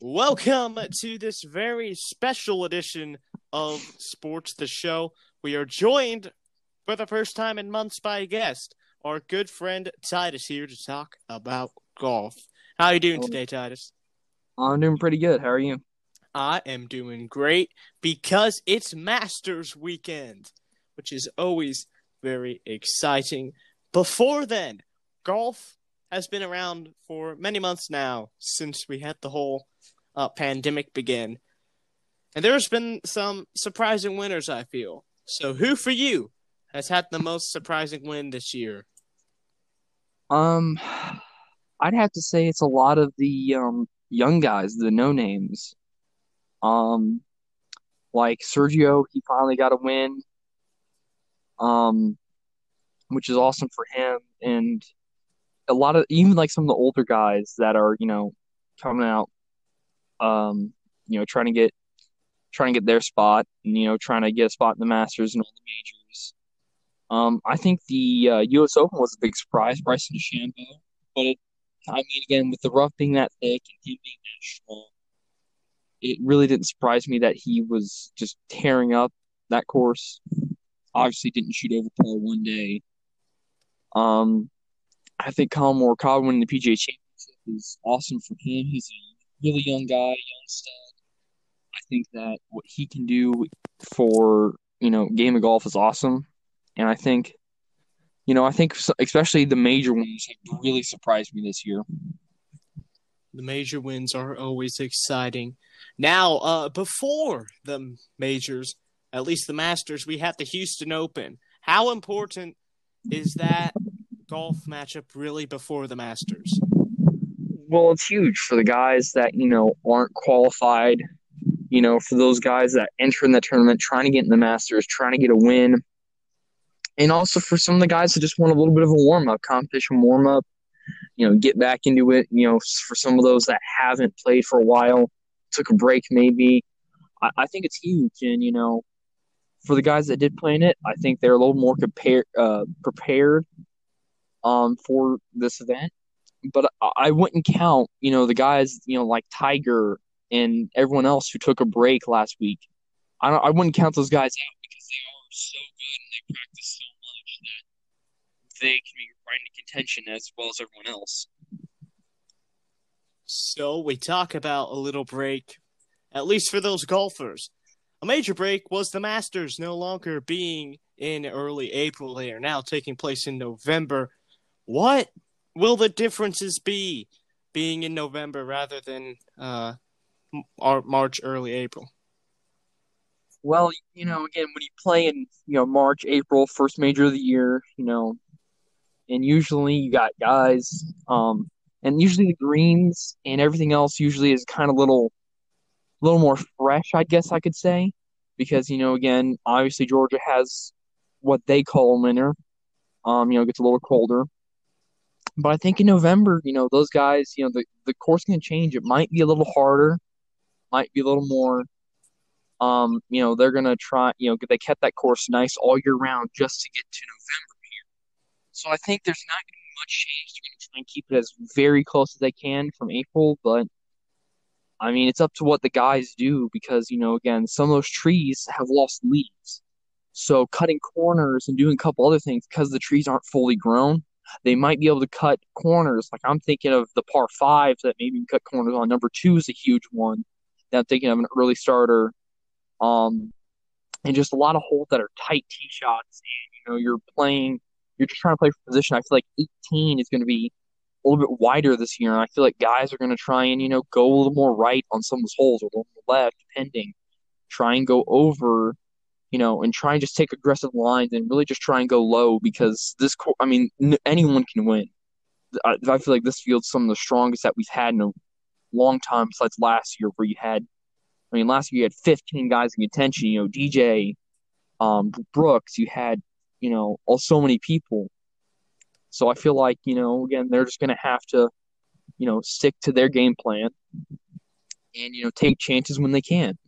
Welcome to this very special edition of Sports the Show. We are joined for the first time in months by a guest, our good friend Titus here to talk about golf. How are you doing today, Titus? I'm doing pretty good. How are you? I am doing great because it's Masters weekend, which is always very exciting. Before then, golf has been around for many months now since we had the whole uh, pandemic begin. And there's been some surprising winners, I feel. So, who for you has had the most surprising win this year? Um, I'd have to say it's a lot of the um young guys, the no names. Um, like Sergio, he finally got a win. Um, which is awesome for him, and a lot of even like some of the older guys that are you know coming out, um, you know, trying to get trying to get their spot, and you know, trying to get a spot in the Masters and all the majors. Um, I think the uh, U.S. Open was a big surprise, Bryson DeChambeau, but it, I mean, again, with the rough being that thick and him being that strong, it really didn't surprise me that he was just tearing up that course. Obviously, didn't shoot over par one day. Um, I think Collin Morikawa winning the PGA Championship is awesome for him. He's a really young guy, young stud. I think that what he can do for you know game of golf is awesome, and I think you know I think especially the major ones have really surprised me this year. The major wins are always exciting. Now, uh, before the majors, at least the Masters, we have the Houston Open. How important is that golf matchup really before the Masters? Well, it's huge for the guys that, you know, aren't qualified, you know, for those guys that enter in the tournament trying to get in the Masters, trying to get a win. And also for some of the guys that just want a little bit of a warm up, competition warm up, you know, get back into it. You know, for some of those that haven't played for a while, took a break maybe. I, I think it's huge. And, you know, for the guys that did play in it, I think they're a little more compare, uh, prepared um, for this event. But I, wouldn't count, you know, the guys, you know, like Tiger and everyone else who took a break last week. I don't, I wouldn't count those guys out because they are so good and they practice so much that they can be right into contention as well as everyone else. So we talk about a little break, at least for those golfers. A major break was the Masters no longer being in early April. They are now taking place in November. What will the differences be being in November rather than uh, March, early April? Well, you know, again, when you play in, you know, March, April, first major of the year, you know, and usually you got guys, um, and usually the greens and everything else usually is kind of little, little more fresh, I guess I could say, because you know, again, obviously Georgia has what they call winter. Um, you know, it gets a little colder, but I think in November, you know, those guys, you know, the, the course can change. It might be a little harder, might be a little more. Um, you know, they're gonna try. You know, they kept that course nice all year round just to get to November here. So I think there's not gonna be much change. They're gonna try and keep it as very close as they can from April, but I mean, it's up to what the guys do because you know, again, some of those trees have lost leaves. So cutting corners and doing a couple other things because the trees aren't fully grown they might be able to cut corners. Like I'm thinking of the par five that maybe cut corners on. Number two is a huge one. That I'm thinking of an early starter. Um, and just a lot of holes that are tight tee shots. And, you know, you're playing, you're just trying to play for position. I feel like 18 is going to be a little bit wider this year. And I feel like guys are going to try and, you know, go a little more right on some of those holes or a little more left, depending. Try and go over you know, and try and just take aggressive lines and really just try and go low because this, I mean, anyone can win. I, I feel like this field's some of the strongest that we've had in a long time besides last year where you had, I mean, last year you had 15 guys in contention, you know, DJ, um, Brooks, you had, you know, all so many people. So I feel like, you know, again, they're just going to have to, you know, stick to their game plan and, you know, take chances when they can.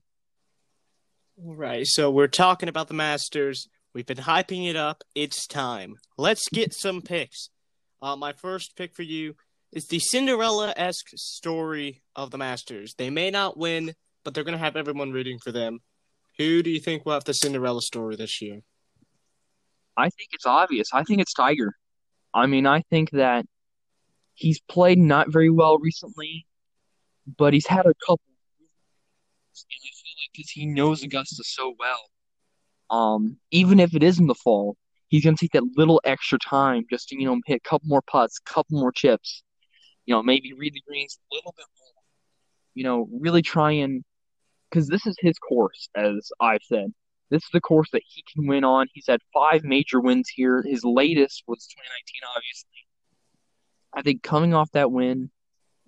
All right, so we're talking about the Masters. We've been hyping it up. It's time. Let's get some picks. Uh, my first pick for you is the Cinderella esque story of the Masters. They may not win, but they're going to have everyone rooting for them. Who do you think will have the Cinderella story this year? I think it's obvious. I think it's Tiger. I mean, I think that he's played not very well recently, but he's had a couple. And because he knows Augusta so well, um, even if it is in the fall, he's gonna take that little extra time just to you know hit a couple more putts, couple more chips, you know, maybe read the greens a little bit more. You know, really try and because this is his course, as I've said. This is the course that he can win on. He's had five major wins here. His latest was 2019, obviously. I think coming off that win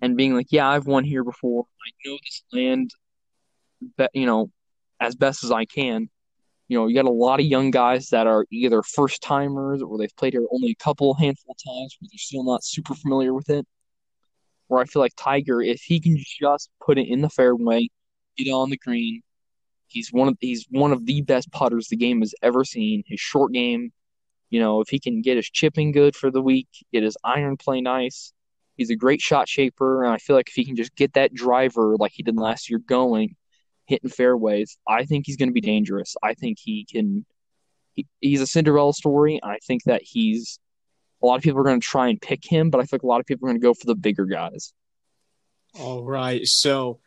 and being like, yeah, I've won here before. I know this land, you know, as best as I can. You know, you got a lot of young guys that are either first timers or they've played here only a couple handful of times, but they're still not super familiar with it. Where I feel like Tiger, if he can just put it in the fairway, get on the green, he's one of he's one of the best putters the game has ever seen. His short game, you know, if he can get his chipping good for the week, get his iron play nice, he's a great shot shaper. And I feel like if he can just get that driver like he did last year going, hitting fairways, I think he's going to be dangerous. I think he can. He, he's a Cinderella story. I think that he's a lot of people are going to try and pick him, but I think a lot of people are going to go for the bigger guys. All right. So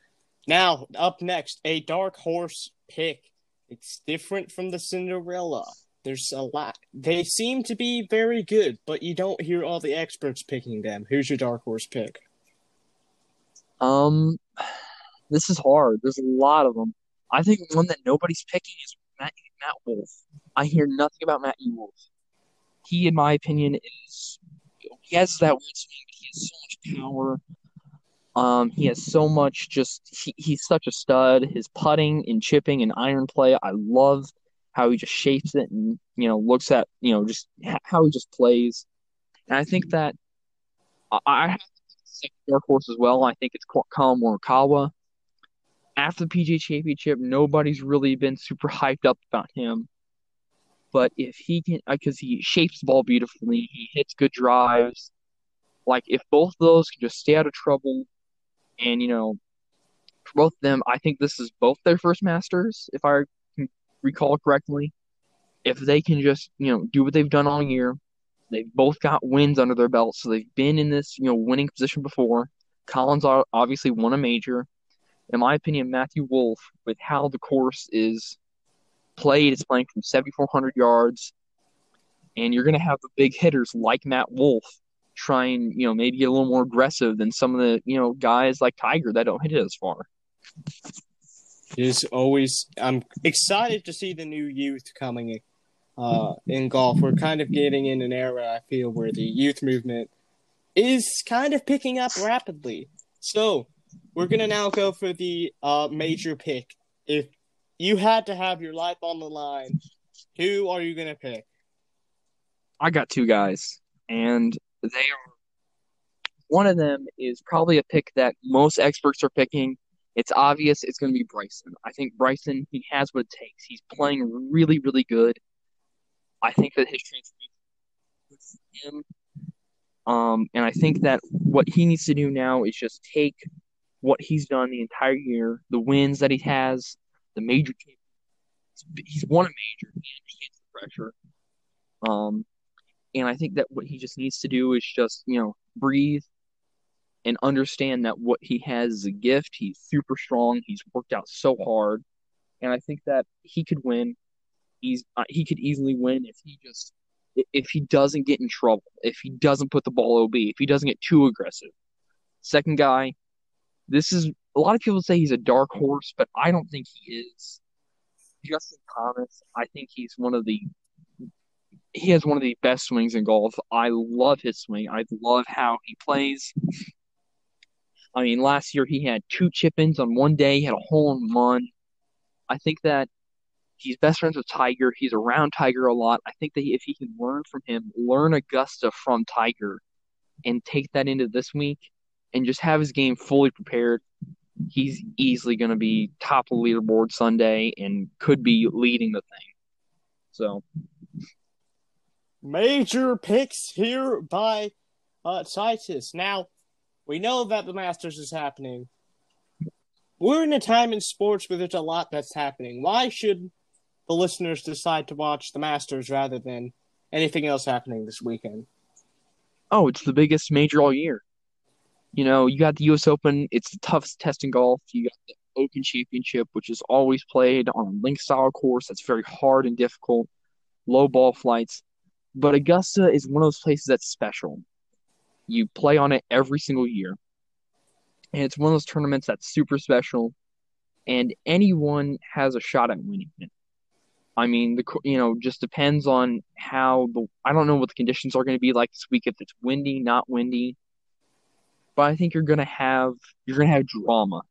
now up next, a dark horse pick. It's different from the Cinderella. There's a lot. They seem to be very good, but you don't hear all the experts picking them. Who's your dark horse pick? Um, this is hard. There's a lot of them. I think one that nobody's picking is Matt, Matt Wolff. I hear nothing about Matt Wolff. he, in my opinion, is he has that weird swing, but he has so much power. Um, he has so much just he, he's such a stud. His putting and chipping and iron play, I love how he just shapes it and you know looks at you know just how he just plays. And I think that I, I have second dark horse as well. I think it's Collin Morikawa. After the PGA Championship, nobody's really been super hyped up about him. But if he can, because uh, he shapes the ball beautifully, he hits good drives. Like if both of those can just stay out of trouble, and you know, both of them, I think this is both their first Masters, if I recall correctly. If they can just you know do what they've done all year, they've both got wins under their belt, so they've been in this you know winning position before. Collins obviously won a major. In my opinion, Matthew Wolff, with how the course is played. It's playing from 7,400 yards, and you're going to have the big hitters like Matt Wolff try and you know maybe get a little more aggressive than some of the you know guys like Tiger that don't hit it as far. It is always. I'm excited to see the new youth coming in, uh, in golf. We're kind of getting in an era I feel where the youth movement is kind of picking up rapidly. So we're gonna now go for the uh, major pick. If you had to have your life on the line, who are you to pick? I got two guys, and they are. One of them is probably a pick that most experts are picking. It's obvious it's going to be Bryson. I think Bryson, he has what it takes. He's playing really, really good. I think that his transformation him. Um, and I think that what he needs to do now is just take what he's done the entire year, the wins that he has, the major He's won a major. He understands the pressure. Um, and I think that what he just needs to do is just you know breathe and understand that what he has is a gift. He's super strong. He's worked out so hard, and I think that he could win. He's uh, he could easily win if he just if he doesn't get in trouble, if he doesn't put the ball OB, if he doesn't get too aggressive. Second guy, this is a lot of people say he's a dark horse, but I don't think he is. Justin Thomas, I think he's one of the he has one of the best swings in golf. I love his swing. I love how he plays. I mean, last year he had two chip ins on one day, he had a hole in one. I think that he's best friends with Tiger. He's around Tiger a lot. I think that if he can learn from him, learn Augusta from Tiger, and take that into this week, and just have his game fully prepared, he's easily going to be top of the leaderboard Sunday and could be leading the thing. So, major picks here by uh, Titus. Now, We know that the Masters is happening. We're in a time in sports where there's a lot that's happening. Why should the listeners decide to watch the Masters rather than anything else happening this weekend? Oh, it's the biggest major all year. You know, you got the U.S. Open. It's the toughest test in golf. You got the Open Championship, which is always played on a link style course that's very hard and difficult, low ball flights. But Augusta is one of those places that's special. You play on it every single year. And it's one of those tournaments that's super special, and anyone has a shot at winning it. I mean, the you know just depends on how the I don't know what the conditions are going to be like this week if it's windy, not windy. But I think you're to have you're to have drama.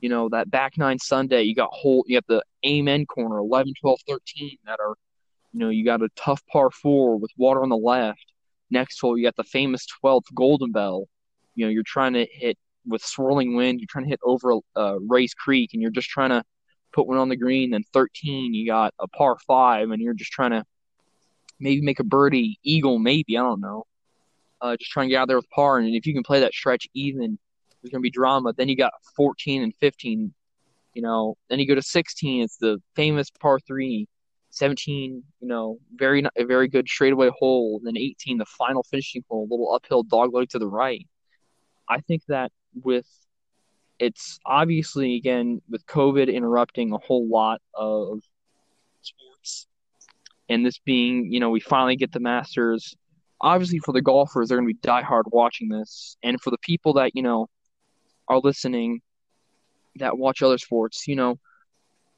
You know, that back nine Sunday, you got whole you got the amen corner 11, 12, 13 that are you know, you got a tough par 4 with water on the left. Next hole, you got the famous 12th Golden Bell. You know, you're trying to hit with swirling wind, you're trying to hit over uh, Rae's Creek and you're just trying to put one on the green. Then 13, you got a par five, and you're just trying to maybe make a birdie, eagle, maybe I don't know. Uh, just trying to get out there with par, and if you can play that stretch even, there's gonna be drama. Then you got 14 and 15, you know. Then you go to 16, it's the famous par three. 17, you know, very a very good straightaway hole. And Then 18, the final finishing hole, a little uphill dogleg to the right. I think that with it's obviously again with COVID interrupting a whole lot of sports, and this being you know we finally get the Masters. Obviously, for the golfers, they're going to be diehard watching this, and for the people that you know are listening that watch other sports, you know,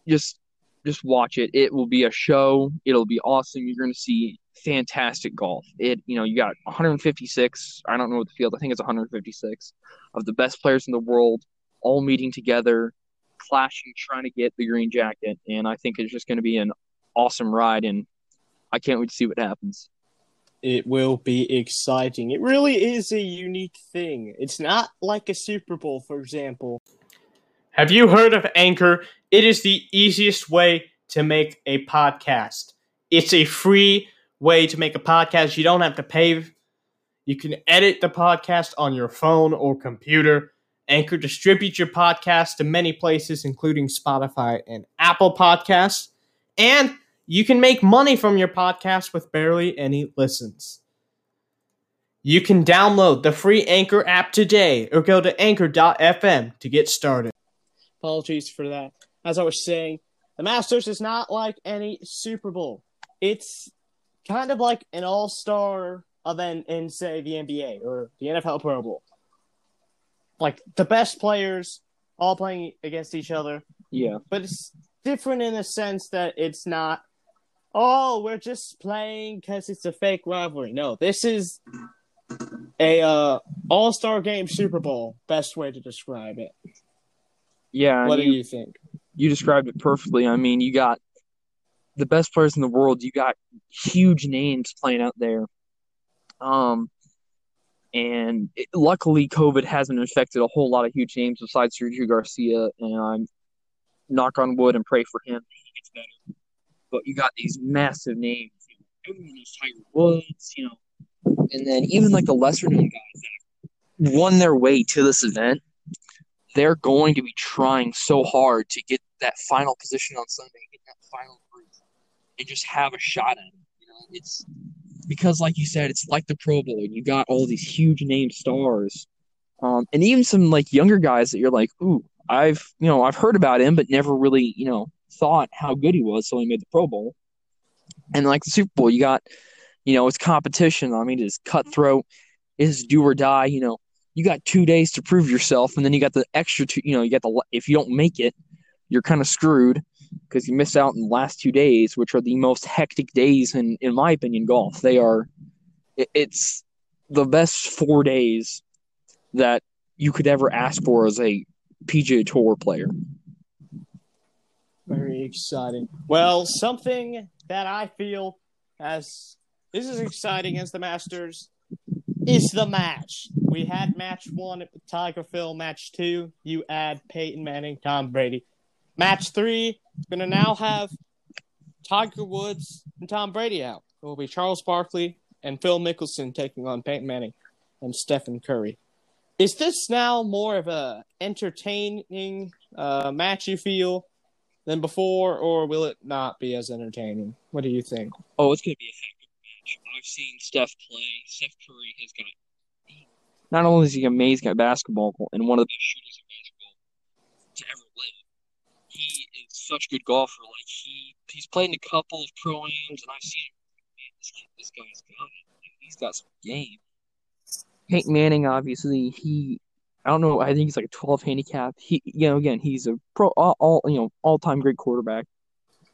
just just watch it. It will be a show. It'll be awesome. You're going to see fantastic golf. It, you know, you got 156. I don't know what the field. I think it's 156 of the best players in the world all meeting together, clashing, trying to get the green jacket. And I think it's just going to be an awesome ride. And I can't wait to see what happens. It will be exciting. It really is a unique thing. It's not like a Super Bowl, for example. Have you heard of Anchor? It is the easiest way to make a podcast. It's a free way to make a podcast. You don't have to pay. You can edit the podcast on your phone or computer. Anchor distributes your podcast to many places, including Spotify and Apple Podcasts. And you can make money from your podcast with barely any listens. You can download the free Anchor app today or go to anchor.fm to get started. Apologies for that. As I was saying, the Masters is not like any Super Bowl. It's kind of like an all star event in, say, the NBA or the NFL Pro Bowl like the best players all playing against each other. Yeah. But it's different in the sense that it's not, oh, we're just playing because it's a fake rivalry. No, this is a uh, all star game Super Bowl. Best way to describe it. Yeah. What do you, you think? You described it perfectly. I mean, you got the best players in the world. You got huge names playing out there. Um, and it, luckily, COVID hasn't affected a whole lot of huge names besides Sergio Garcia. And I'm knock on wood and pray for him he gets better. But you got these massive names. Everyone knows Tiger Woods, you know, and then even like the lesser known guys that won their way to this event. They're going to be trying so hard to get that final position on Sunday, get that final group, and just have a shot at it. You know, it's because, like you said, it's like the Pro Bowl. You got all these huge name stars, um, and even some like younger guys that you're like, ooh, I've you know I've heard about him, but never really you know thought how good he was. So he made the Pro Bowl, and like the Super Bowl, you got you know it's competition. I mean, it's cutthroat, it's do or die. You know, you got two days to prove yourself, and then you got the extra two. You know, you got the if you don't make it, you're kind of screwed because you miss out in the last two days, which are the most hectic days in, in my opinion, golf. They are, it, it's the best four days that you could ever ask for as a PGA Tour player. Very exciting. Well, something that I feel as this is exciting as the Masters is the match. We had match one at the Tiger Phil. Match two, you add Peyton Manning, Tom Brady. Match three, to now have Tiger Woods and Tom Brady out. It will be Charles Barkley and Phil Mickelson taking on Peyton Manning and Stephen Curry. is this now more of a entertaining uh, match you feel than before, or will it not be as entertaining? What do you think? Oh, it's gonna be a heck of a match. I've seen Steph play. Steph Curry has got. Not only is he amazing at basketball and one of the best shooters in basketball to ever live, he is such a good golfer. Like he, he's played in a couple of pro ams, and I've seen him. Man, this, this guy's got it. He's got some game. Peyton Manning, obviously, he I don't know. I think he's like a 12 handicap. He, you know, again, he's a pro, all, all you know, all time great quarterback,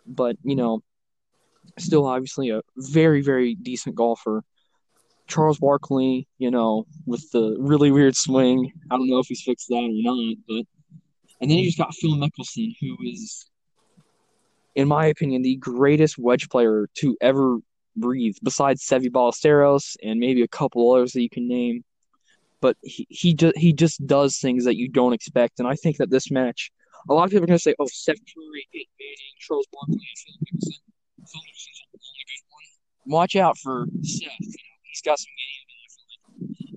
but you know, still obviously a very, very decent golfer. Charles Barkley, you know, with the really weird swing. I don't know if he's fixed that or not, but and then you just got Phil Mickelson, who is, in my opinion, the greatest wedge player to ever breathe, besides Seve Ballesteros and maybe a couple others that you can name but he he just he just does things that you don't expect, and I think that this match, a lot of people are going to say, "Oh, Steph Curry, Peyton Manning, Charles Barkley, Phil Mickelson, Phil Mickelson's a really good one." Watch out for Steph. You know, he's got some game, and I feel like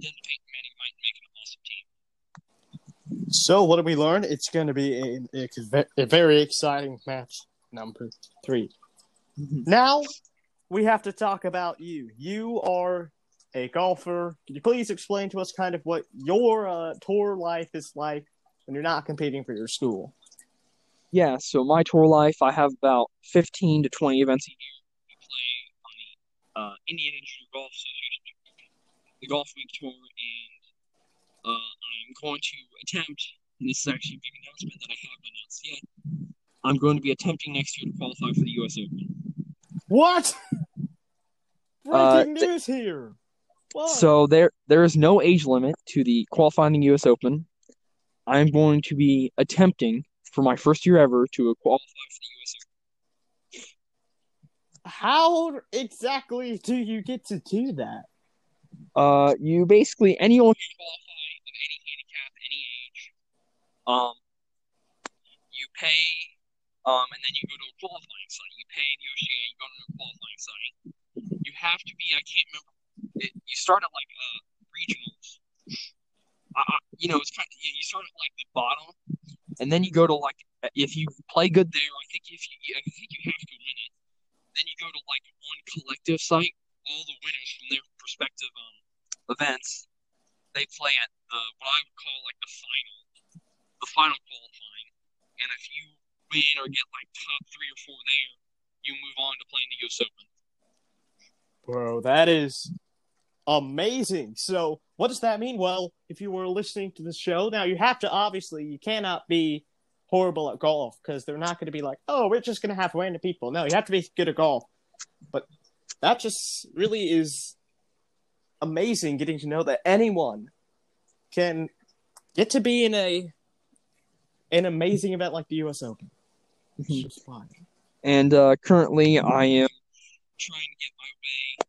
then Peyton Manning might make an awesome team. So, what did we learn? It's going to be a, a, a very exciting match number 3 Mhm. Now, we have to talk about you. You are a golfer. Could you please explain to us kind of what your uh, tour life is like when you're not competing for your school? Yeah, so my tour life, I have about 15 to 20 events a year. We play on the uh, Indiana Junior Golf Association, the Golfweek Tour, and uh, I'm going to attempt, and this is actually a big announcement that I haven't announced yet, I'm going to be attempting next year to qualify for the U.S. Open. What? Uh, Breaking news here. What? So there there is no age limit to the qualifying the U.S. Open. I'm going to be attempting for my first year ever to qualify for the U.S. Open. how exactly do you get to do that? Uh, you basically anyone can qualify of any handicap, any age. Um, you pay, um, and then you go to a qualifying site. You pay the OCA, you go to a qualifying site. You have to be. I can't remember. You start at like uh regionals. Uh, you know, it's kind of you start at like the bottom, and then you go to like if you play good there. I think if you, I think you have to win it. Then you go to like one collective site. All the winners from their respective um events, they play at the what I would call like the final, the final qualifying. And if you win or get like top three or four there, you move on to playing the U.S. Open. Bro, that is amazing. So, what does that mean? Well, if you were listening to the show, now you have to obviously, you cannot be horrible at golf because they're not going to be like, oh, we're just going to have random people. No, you have to be good at golf. But that just really is amazing getting to know that anyone can get to be in a an amazing event like the US Open. Fun. And uh, currently, I am trying to get my way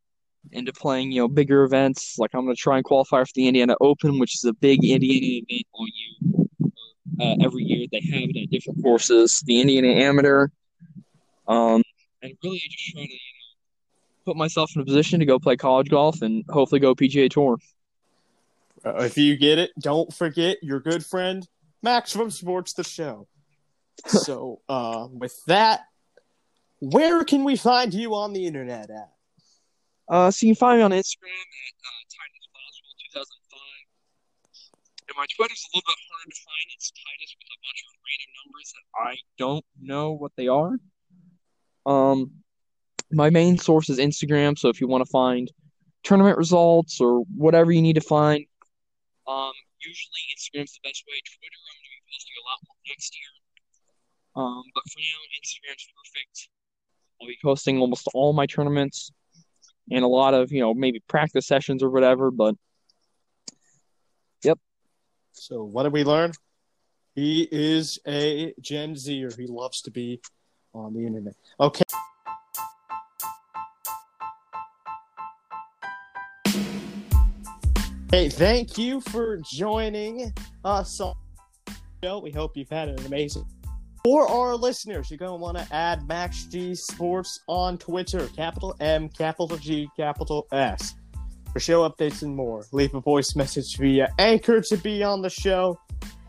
into playing, you know, bigger events. Like I'm going to try and qualify for the Indiana Open, which is a big Indiana event all year. Uh, every year they have it at different courses. The Indiana Amateur, um, and really just trying to, you know, put myself in a position to go play college golf and hopefully go PGA Tour. Uh, if you get it, don't forget your good friend Max from Sports the Show. so, uh, with that, where can we find you on the internet at? Uh, so you can find me on Instagram at uh, Titus Boswell 2005. And my Twitter's a little bit harder to find. It's Titus with a bunch of random numbers that I don't know what they are. Um, my main source is Instagram. So if you want to find tournament results or whatever you need to find, um, usually Instagram's the best way. Twitter, I'm going to be posting a lot more next year. Um, but for now, Instagram's perfect. I'll be posting almost all my tournaments and a lot of you know maybe practice sessions or whatever. But yep. So, what did we learn? He is a Gen Zer. He loves to be on the internet. Okay. Hey, thank you for joining us on the show. We hope you've had an amazing. For our listeners, you're going to want to add Max G Sports on Twitter, capital M, capital G, capital S. For show updates and more, leave a voice message via Anchor to be on the show.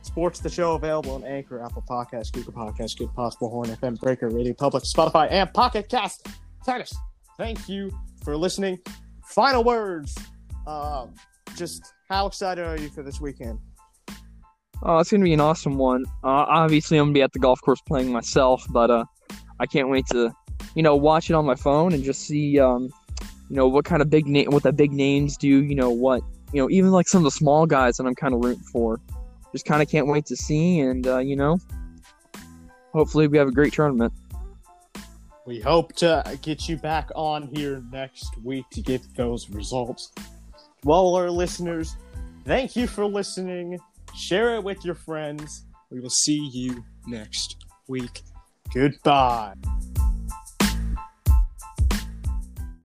Sports the show available on Anchor, Apple Podcasts, Google Podcasts, Good Possible Horn FM, Breaker, Radio Public, Spotify, and Pocket Cast. Titus, thank you for listening. Final words. Um, just how excited are you for this weekend? Oh, it's gonna be an awesome one. Uh, obviously, I'm gonna be at the golf course playing myself, but uh, I can't wait to, you know, watch it on my phone and just see, um, you know, what kind of big name, what the big names do. You know, what, you know, even like some of the small guys that I'm kind of rooting for. Just kind of can't wait to see, and uh, you know, hopefully we have a great tournament. We hope to get you back on here next week to get those results. Well, our listeners, thank you for listening. Share it with your friends. We will see you next week. Goodbye.